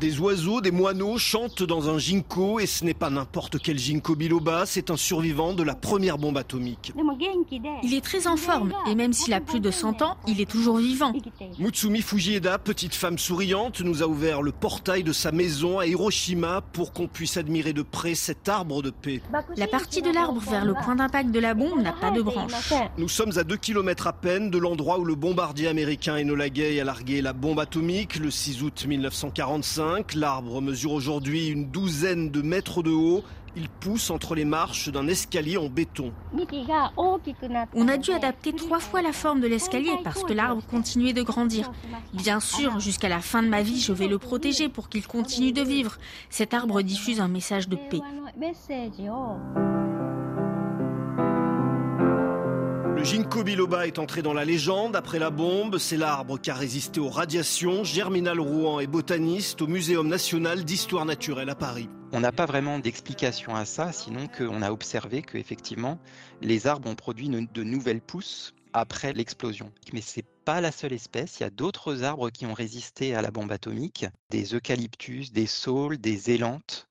Des oiseaux, des moineaux chantent dans un ginkgo et ce n'est pas n'importe quel ginkgo biloba, c'est un survivant de la première bombe atomique. Il est très en forme et même s'il a plus de 100 ans, il est toujours vivant. Mutsumi Fujieda, petite femme souriante, nous a ouvert le portail de sa maison à Hiroshima pour qu'on puisse admirer de près cet arbre de paix. La partie de l'arbre vers le point d'impact de la bombe n'a pas de branche. Nous sommes à 2 km à peine de l'endroit où le bombardier américain Enola Gay a largué la bombe atomique le 6 août 1945. L'arbre mesure aujourd'hui une douzaine de mètres de haut. Il pousse entre les marches d'un escalier en béton. On a dû adapter trois fois la forme de l'escalier parce que l'arbre continuait de grandir. Bien sûr, jusqu'à la fin de ma vie, je vais le protéger pour qu'il continue de vivre. Cet arbre diffuse un message de paix. Le ginkgo biloba est entré dans la légende après la bombe. C'est l'arbre qui a résisté aux radiations. Germinal Rouen est botaniste au Muséum national d'histoire naturelle à Paris. On n'a pas vraiment d'explication à ça, sinon qu'on a observé qu'effectivement, les arbres ont produit de nouvelles pousses après l'explosion. Mais c'est pas la seule espèce, il y a d'autres arbres qui ont résisté à la bombe atomique, des eucalyptus, des saules, des élantes.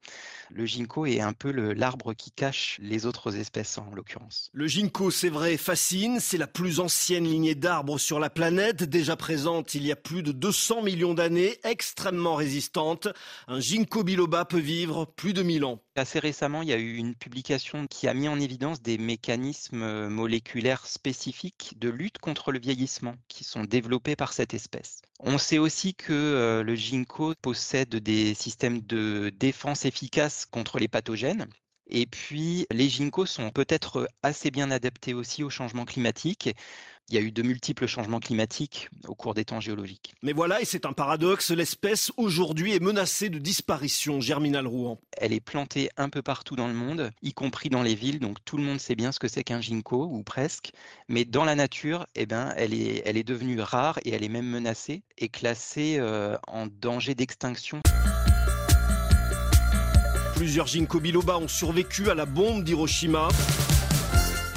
Le ginkgo est un peu l'arbre qui cache les autres espèces en l'occurrence. Le ginkgo, c'est vrai, fascine. C'est la plus ancienne lignée d'arbres sur la planète, déjà présente il y a plus de 200 millions d'années, extrêmement résistante. Un ginkgo biloba peut vivre plus de 1000 ans. Assez récemment, il y a eu une publication qui a mis en évidence des mécanismes euh, moléculaires spécifiques de lutte contre le vieillissement qui sont développés par cette espèce. On sait aussi que euh, le ginkgo possède des systèmes de défense efficaces contre les pathogènes. Et puis, les ginkgos sont peut-être assez bien adaptés aussi au changement climatique. Il y a eu de multiples changements climatiques au cours des temps géologiques. Mais voilà, et c'est un paradoxe, l'espèce aujourd'hui est menacée de disparition, Germinal Rouen. Elle est plantée un peu partout dans le monde, y compris dans les villes, donc tout le monde sait bien ce que c'est qu'un ginkgo, ou presque. Mais dans la nature, eh ben, elle, est, elle est devenue rare et elle est même menacée et classée euh, en danger d'extinction. Plusieurs ginkgo biloba ont survécu à la bombe d'Hiroshima.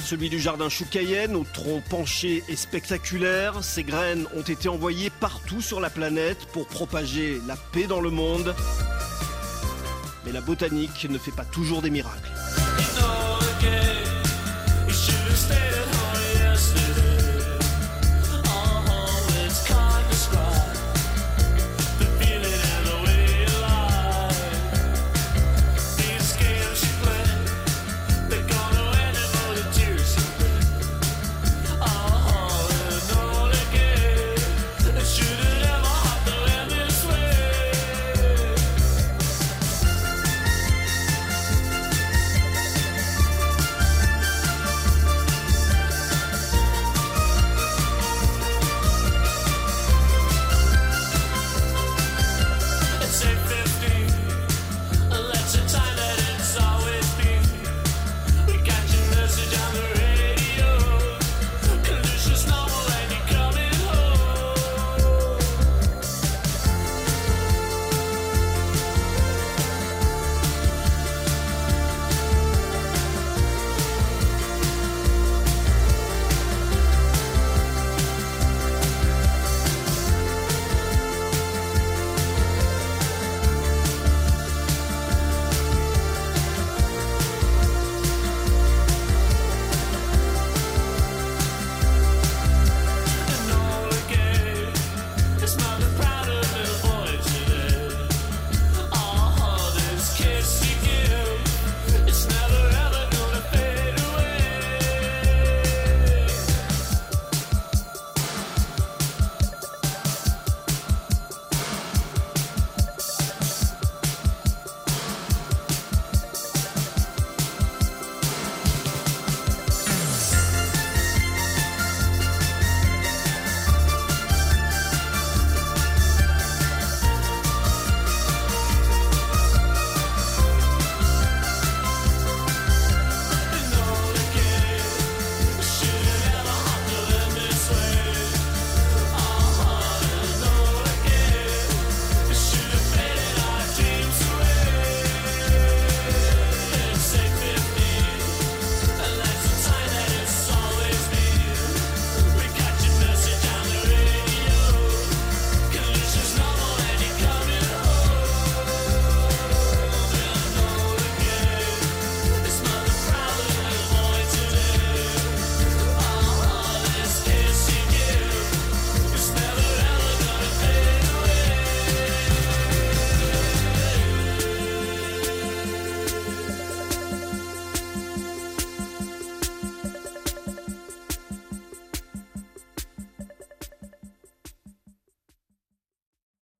Celui du jardin chou Cayenne, au tronc penché et spectaculaire, ces graines ont été envoyées partout sur la planète pour propager la paix dans le monde. Mais la botanique ne fait pas toujours des miracles.